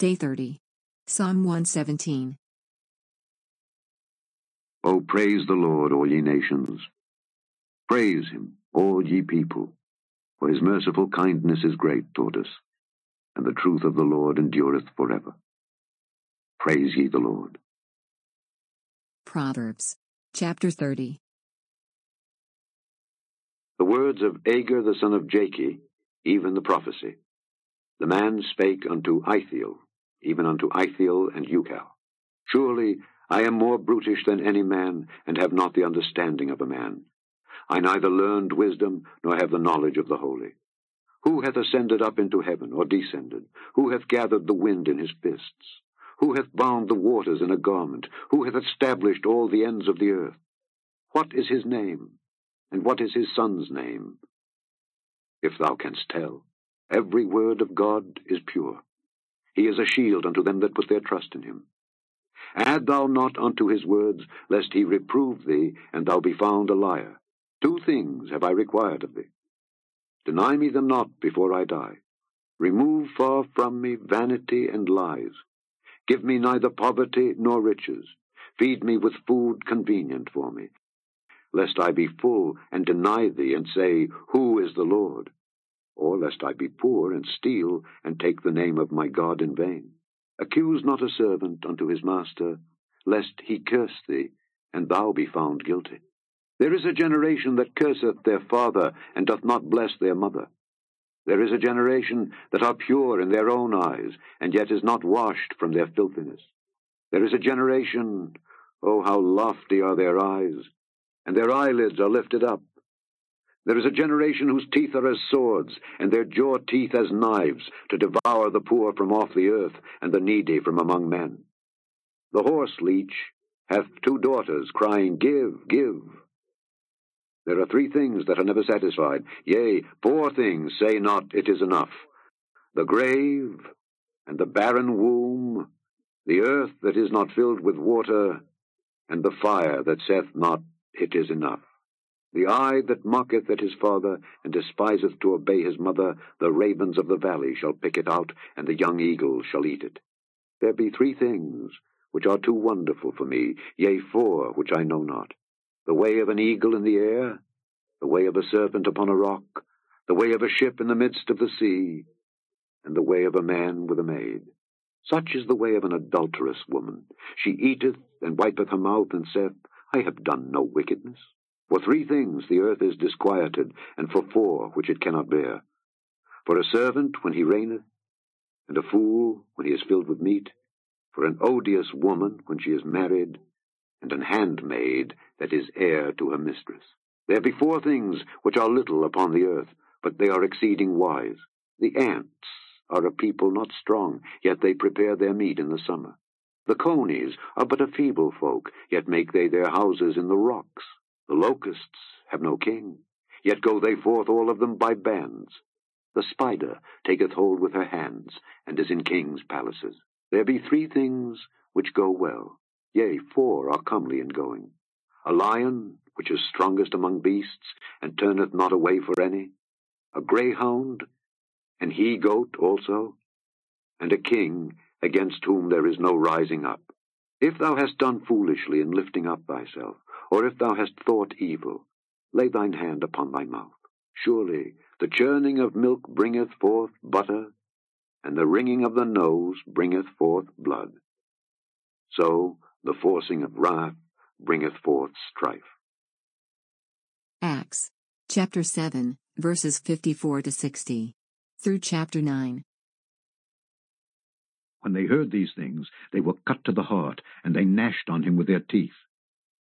Day 30. Psalm 117. O praise the Lord, all ye nations. Praise him, all ye people, for his merciful kindness is great toward us, and the truth of the Lord endureth forever. Praise ye the Lord. Proverbs. Chapter 30. The words of Agur the son of Jakeh, even the prophecy. The man spake unto Ithiel, even unto Ithiel and Ucal. Surely I am more brutish than any man, and have not the understanding of a man. I neither learned wisdom, nor have the knowledge of the holy. Who hath ascended up into heaven, or descended? Who hath gathered the wind in his fists? Who hath bound the waters in a garment? Who hath established all the ends of the earth? What is his name? And what is his son's name? If thou canst tell, every word of God is pure. He is a shield unto them that put their trust in him. Add thou not unto his words, lest he reprove thee, and thou be found a liar. Two things have I required of thee. Deny me them not before I die. Remove far from me vanity and lies. Give me neither poverty nor riches. Feed me with food convenient for me, lest I be full and deny thee and say, Who is the Lord? Or lest I be poor and steal and take the name of my God in vain. Accuse not a servant unto his master, lest he curse thee, and thou be found guilty. There is a generation that curseth their father, and doth not bless their mother. There is a generation that are pure in their own eyes, and yet is not washed from their filthiness. There is a generation, oh, how lofty are their eyes, and their eyelids are lifted up. There is a generation whose teeth are as swords, and their jaw teeth as knives, to devour the poor from off the earth, and the needy from among men. The horse leech hath two daughters, crying, Give, give. There are three things that are never satisfied, yea, four things say not, It is enough. The grave, and the barren womb, the earth that is not filled with water, and the fire that saith not, it is enough. The eye that mocketh at his father, and despiseth to obey his mother, the ravens of the valley shall pick it out, and the young eagles shall eat it. There be three things which are too wonderful for me, yea, four which I know not. The way of an eagle in the air, the way of a serpent upon a rock, the way of a ship in the midst of the sea, and the way of a man with a maid. Such is the way of an adulterous woman. She eateth, and wipeth her mouth, and saith, I have done no wickedness. For three things the earth is disquieted, and for four which it cannot bear. For a servant when he reigneth, and a fool when he is filled with meat, for an odious woman when she is married, and an handmaid that is heir to her mistress. There be four things which are little upon the earth, but they are exceeding wise. The ants are a people not strong, yet they prepare their meat in the summer. The conies are but a feeble folk, yet make they their houses in the rocks. The locusts have no king, yet go they forth all of them by bands. The spider taketh hold with her hands, and is in kings' palaces. There be three things which go well, yea, four are comely in going. A lion, which is strongest among beasts, and turneth not away for any. A greyhound, an he-goat also, and a king, against whom there is no rising up. If thou hast done foolishly in lifting up thyself, or if thou hast thought evil, lay thine hand upon thy mouth. Surely the churning of milk bringeth forth butter, and the wringing of the nose bringeth forth blood. So the forcing of wrath bringeth forth strife. Acts chapter 7, verses 54 to 60. Through chapter 9. When they heard these things, they were cut to the heart, and they gnashed on him with their teeth.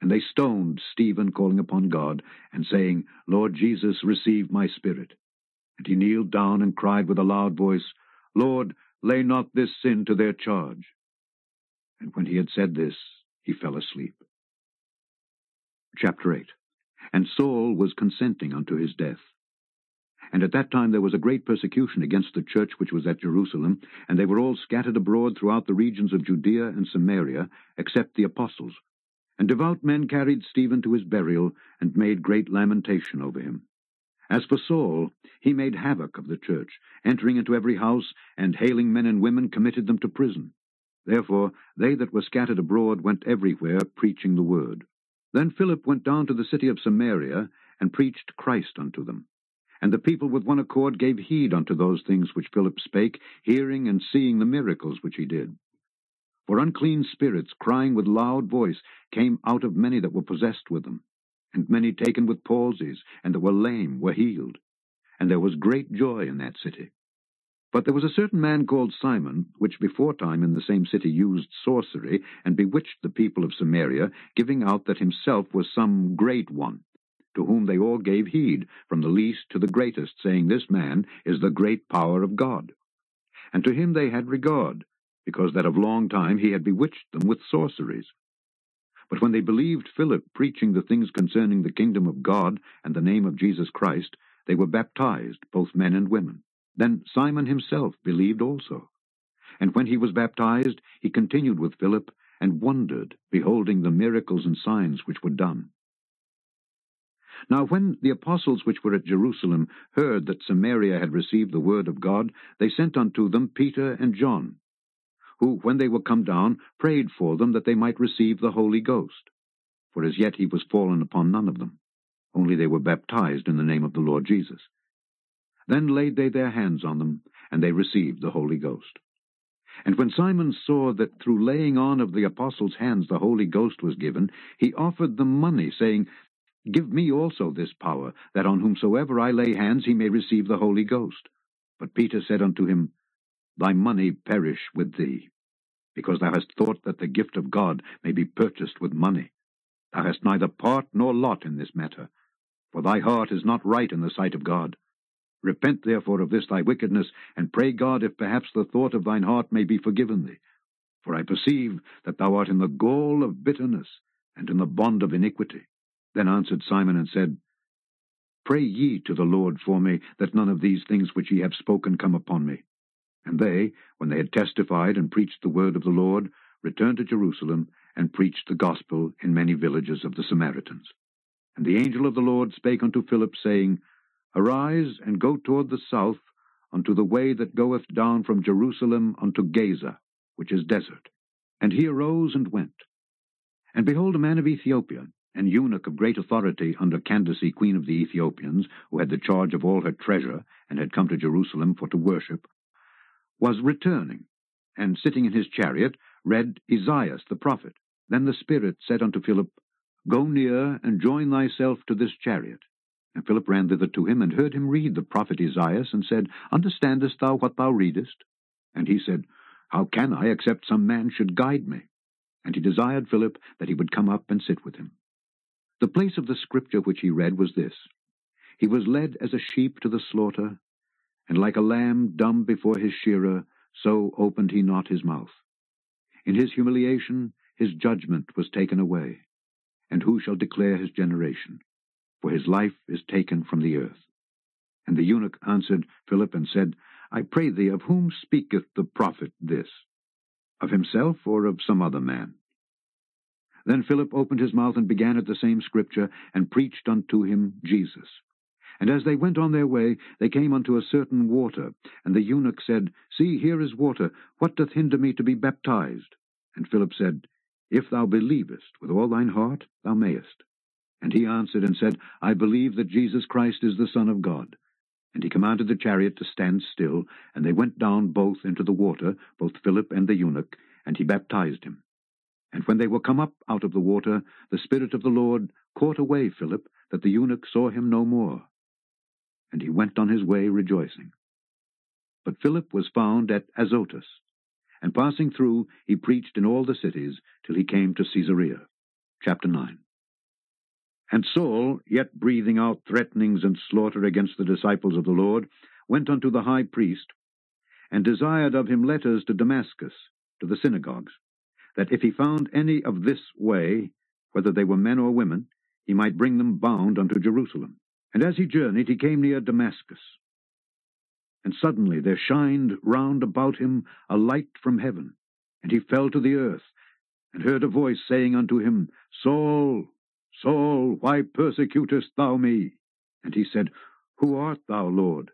And they stoned Stephen, calling upon God, and saying, Lord Jesus, receive my spirit. And he kneeled down and cried with a loud voice, Lord, lay not this sin to their charge. And when he had said this, he fell asleep. Chapter 8 And Saul was consenting unto his death. And at that time there was a great persecution against the church which was at Jerusalem, and they were all scattered abroad throughout the regions of Judea and Samaria, except the apostles. And devout men carried Stephen to his burial, and made great lamentation over him. As for Saul, he made havoc of the church, entering into every house, and hailing men and women, committed them to prison. Therefore they that were scattered abroad went everywhere preaching the word. Then Philip went down to the city of Samaria, and preached Christ unto them. And the people with one accord gave heed unto those things which Philip spake, hearing and seeing the miracles which he did. For unclean spirits, crying with loud voice, came out of many that were possessed with them. And many taken with palsies, and that were lame, were healed. And there was great joy in that city. But there was a certain man called Simon, which before time in the same city used sorcery, and bewitched the people of Samaria, giving out that himself was some great one to whom they all gave heed, from the least to the greatest, saying, This man is the great power of God. And to him they had regard, because that of long time he had bewitched them with sorceries. But when they believed Philip preaching the things concerning the kingdom of God and the name of Jesus Christ, they were baptized, both men and women. Then Simon himself believed also. And when he was baptized, he continued with Philip, and wondered, beholding the miracles and signs which were done. Now when the apostles which were at Jerusalem heard that Samaria had received the word of God, they sent unto them Peter and John, who, when they were come down, prayed for them that they might receive the Holy Ghost. For as yet he was fallen upon none of them, only they were baptized in the name of the Lord Jesus. Then laid they their hands on them, and they received the Holy Ghost. And when Simon saw that through laying on of the apostles' hands the Holy Ghost was given, he offered them money, saying, Give me also this power, that on whomsoever I lay hands he may receive the Holy Ghost. But Peter said unto him, Thy money perish with thee, because thou hast thought that the gift of God may be purchased with money. Thou hast neither part nor lot in this matter, for thy heart is not right in the sight of God. Repent therefore of this thy wickedness, and pray God if perhaps the thought of thine heart may be forgiven thee. For I perceive that thou art in the gall of bitterness, and in the bond of iniquity. Then answered Simon and said, Pray ye to the Lord for me, that none of these things which ye have spoken come upon me. And they, when they had testified and preached the word of the Lord, returned to Jerusalem, and preached the gospel in many villages of the Samaritans. And the angel of the Lord spake unto Philip, saying, Arise, and go toward the south, unto the way that goeth down from Jerusalem unto Gaza, which is desert. And he arose and went. And behold, a man of Ethiopia, an eunuch of great authority under Candace, queen of the Ethiopians, who had the charge of all her treasure, and had come to Jerusalem for to worship, was returning, and sitting in his chariot, read Esaias the prophet. Then the Spirit said unto Philip, Go near, and join thyself to this chariot. And Philip ran thither to him, and heard him read the prophet Esaias, and said, Understandest thou what thou readest? And he said, How can I, except some man should guide me? And he desired Philip that he would come up and sit with him. The place of the scripture which he read was this He was led as a sheep to the slaughter, and like a lamb dumb before his shearer, so opened he not his mouth. In his humiliation his judgment was taken away. And who shall declare his generation? For his life is taken from the earth. And the eunuch answered Philip and said, I pray thee, of whom speaketh the prophet this? Of himself or of some other man? Then Philip opened his mouth and began at the same scripture, and preached unto him Jesus. And as they went on their way, they came unto a certain water. And the eunuch said, See, here is water. What doth hinder me to be baptized? And Philip said, If thou believest with all thine heart, thou mayest. And he answered and said, I believe that Jesus Christ is the Son of God. And he commanded the chariot to stand still, and they went down both into the water, both Philip and the eunuch, and he baptized him. And when they were come up out of the water, the Spirit of the Lord caught away Philip, that the eunuch saw him no more. And he went on his way rejoicing. But Philip was found at Azotus, and passing through, he preached in all the cities, till he came to Caesarea. Chapter 9 And Saul, yet breathing out threatenings and slaughter against the disciples of the Lord, went unto the high priest, and desired of him letters to Damascus, to the synagogues that if he found any of this way, whether they were men or women, he might bring them bound unto Jerusalem. And as he journeyed, he came near Damascus. And suddenly there shined round about him a light from heaven, and he fell to the earth, and heard a voice saying unto him, Saul, Saul, why persecutest thou me? And he said, Who art thou, Lord?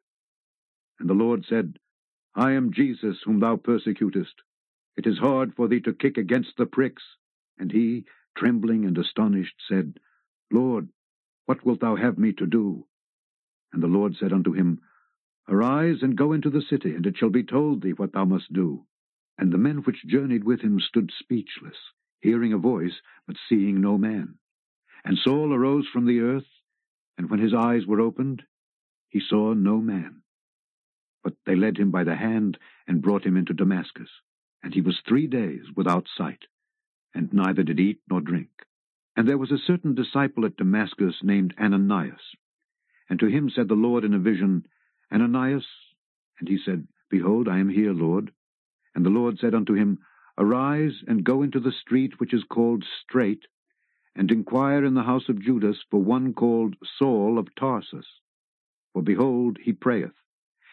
And the Lord said, I am Jesus whom thou persecutest. It is hard for thee to kick against the pricks. And he, trembling and astonished, said, Lord, what wilt thou have me to do? And the Lord said unto him, Arise and go into the city, and it shall be told thee what thou must do. And the men which journeyed with him stood speechless, hearing a voice, but seeing no man. And Saul arose from the earth, and when his eyes were opened, he saw no man. But they led him by the hand, and brought him into Damascus. And he was three days without sight, and neither did eat nor drink. And there was a certain disciple at Damascus named Ananias. And to him said the Lord in a vision, Ananias? And he said, Behold, I am here, Lord. And the Lord said unto him, Arise, and go into the street which is called Straight, and inquire in the house of Judas for one called Saul of Tarsus. For behold, he prayeth,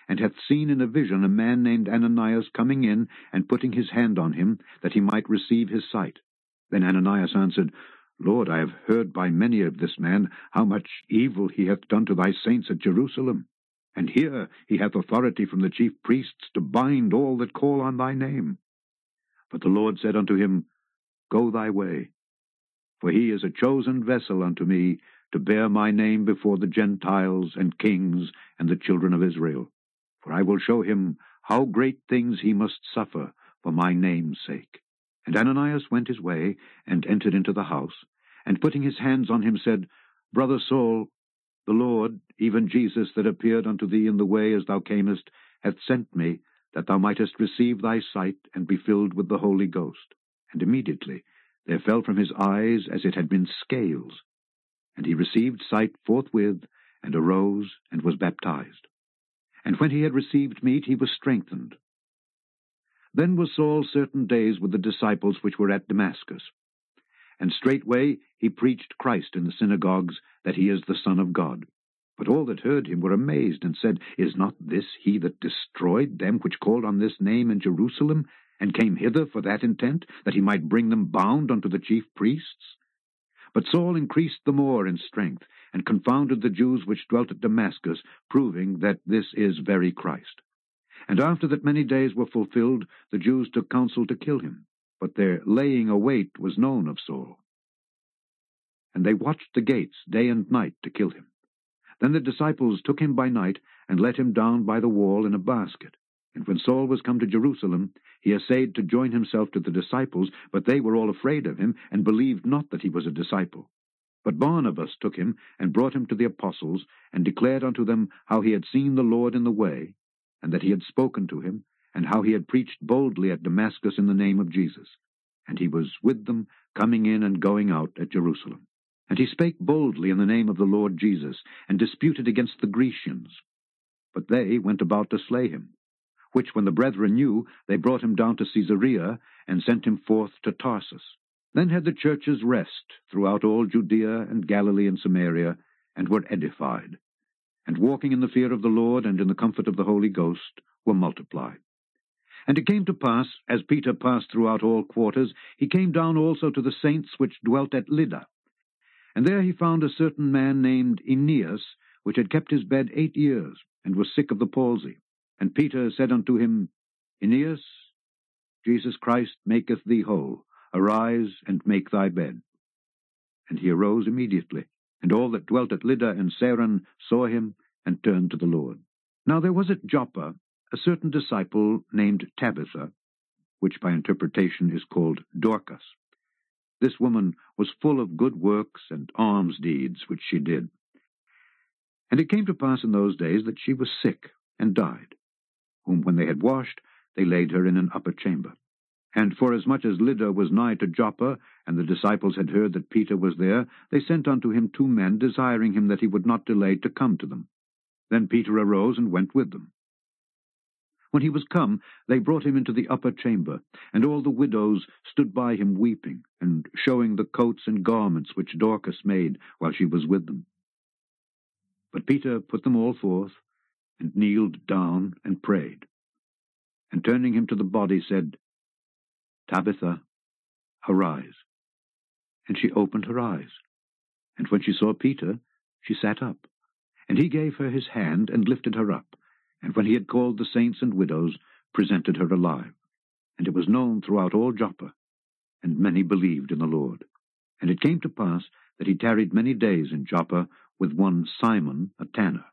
and hath seen in a vision a man named Ananias coming in and putting his hand on him, that he might receive his sight. Then Ananias answered, Lord, I have heard by many of this man how much evil he hath done to thy saints at Jerusalem. And here he hath authority from the chief priests to bind all that call on thy name. But the Lord said unto him, Go thy way, for he is a chosen vessel unto me to bear my name before the Gentiles and kings and the children of Israel for I will show him how great things he must suffer for my name's sake. And Ananias went his way, and entered into the house, and putting his hands on him said, Brother Saul, the Lord, even Jesus that appeared unto thee in the way as thou camest, hath sent me, that thou mightest receive thy sight, and be filled with the Holy Ghost. And immediately there fell from his eyes as it had been scales. And he received sight forthwith, and arose, and was baptized and when he had received meat, he was strengthened. Then was Saul certain days with the disciples which were at Damascus. And straightway he preached Christ in the synagogues, that he is the Son of God. But all that heard him were amazed, and said, Is not this he that destroyed them which called on this name in Jerusalem, and came hither for that intent, that he might bring them bound unto the chief priests? But Saul increased the more in strength, and confounded the Jews which dwelt at Damascus, proving that this is very Christ. And after that many days were fulfilled, the Jews took counsel to kill him, but their laying await was known of Saul. And they watched the gates day and night to kill him. Then the disciples took him by night, and let him down by the wall in a basket. And when Saul was come to Jerusalem, he essayed to join himself to the disciples, but they were all afraid of him, and believed not that he was a disciple. But Barnabas took him, and brought him to the apostles, and declared unto them how he had seen the Lord in the way, and that he had spoken to him, and how he had preached boldly at Damascus in the name of Jesus. And he was with them, coming in and going out at Jerusalem. And he spake boldly in the name of the Lord Jesus, and disputed against the Grecians. But they went about to slay him which when the brethren knew, they brought him down to Caesarea, and sent him forth to Tarsus. Then had the churches rest throughout all Judea and Galilee and Samaria, and were edified, and walking in the fear of the Lord and in the comfort of the Holy Ghost, were multiplied. And it came to pass, as Peter passed throughout all quarters, he came down also to the saints which dwelt at Lydda. And there he found a certain man named Aeneas, which had kept his bed eight years, and was sick of the palsy. And Peter said unto him, Aeneas, Jesus Christ maketh thee whole. Arise and make thy bed. And he arose immediately, and all that dwelt at Lydda and Saron saw him, and turned to the Lord. Now there was at Joppa a certain disciple named Tabitha, which by interpretation is called Dorcas. This woman was full of good works and alms deeds which she did. And it came to pass in those days that she was sick, and died whom when they had washed, they laid her in an upper chamber. And forasmuch as Lydda was nigh to Joppa, and the disciples had heard that Peter was there, they sent unto him two men, desiring him that he would not delay to come to them. Then Peter arose and went with them. When he was come, they brought him into the upper chamber, and all the widows stood by him weeping, and showing the coats and garments which Dorcas made while she was with them. But Peter put them all forth, and kneeled down and prayed, and turning him to the body said, Tabitha, arise. And she opened her eyes, and when she saw Peter, she sat up. And he gave her his hand, and lifted her up and when he had called the saints and widows, presented her alive. And it was known throughout all Joppa, and many believed in the Lord. And it came to pass that he tarried many days in Joppa with one Simon, a tanner.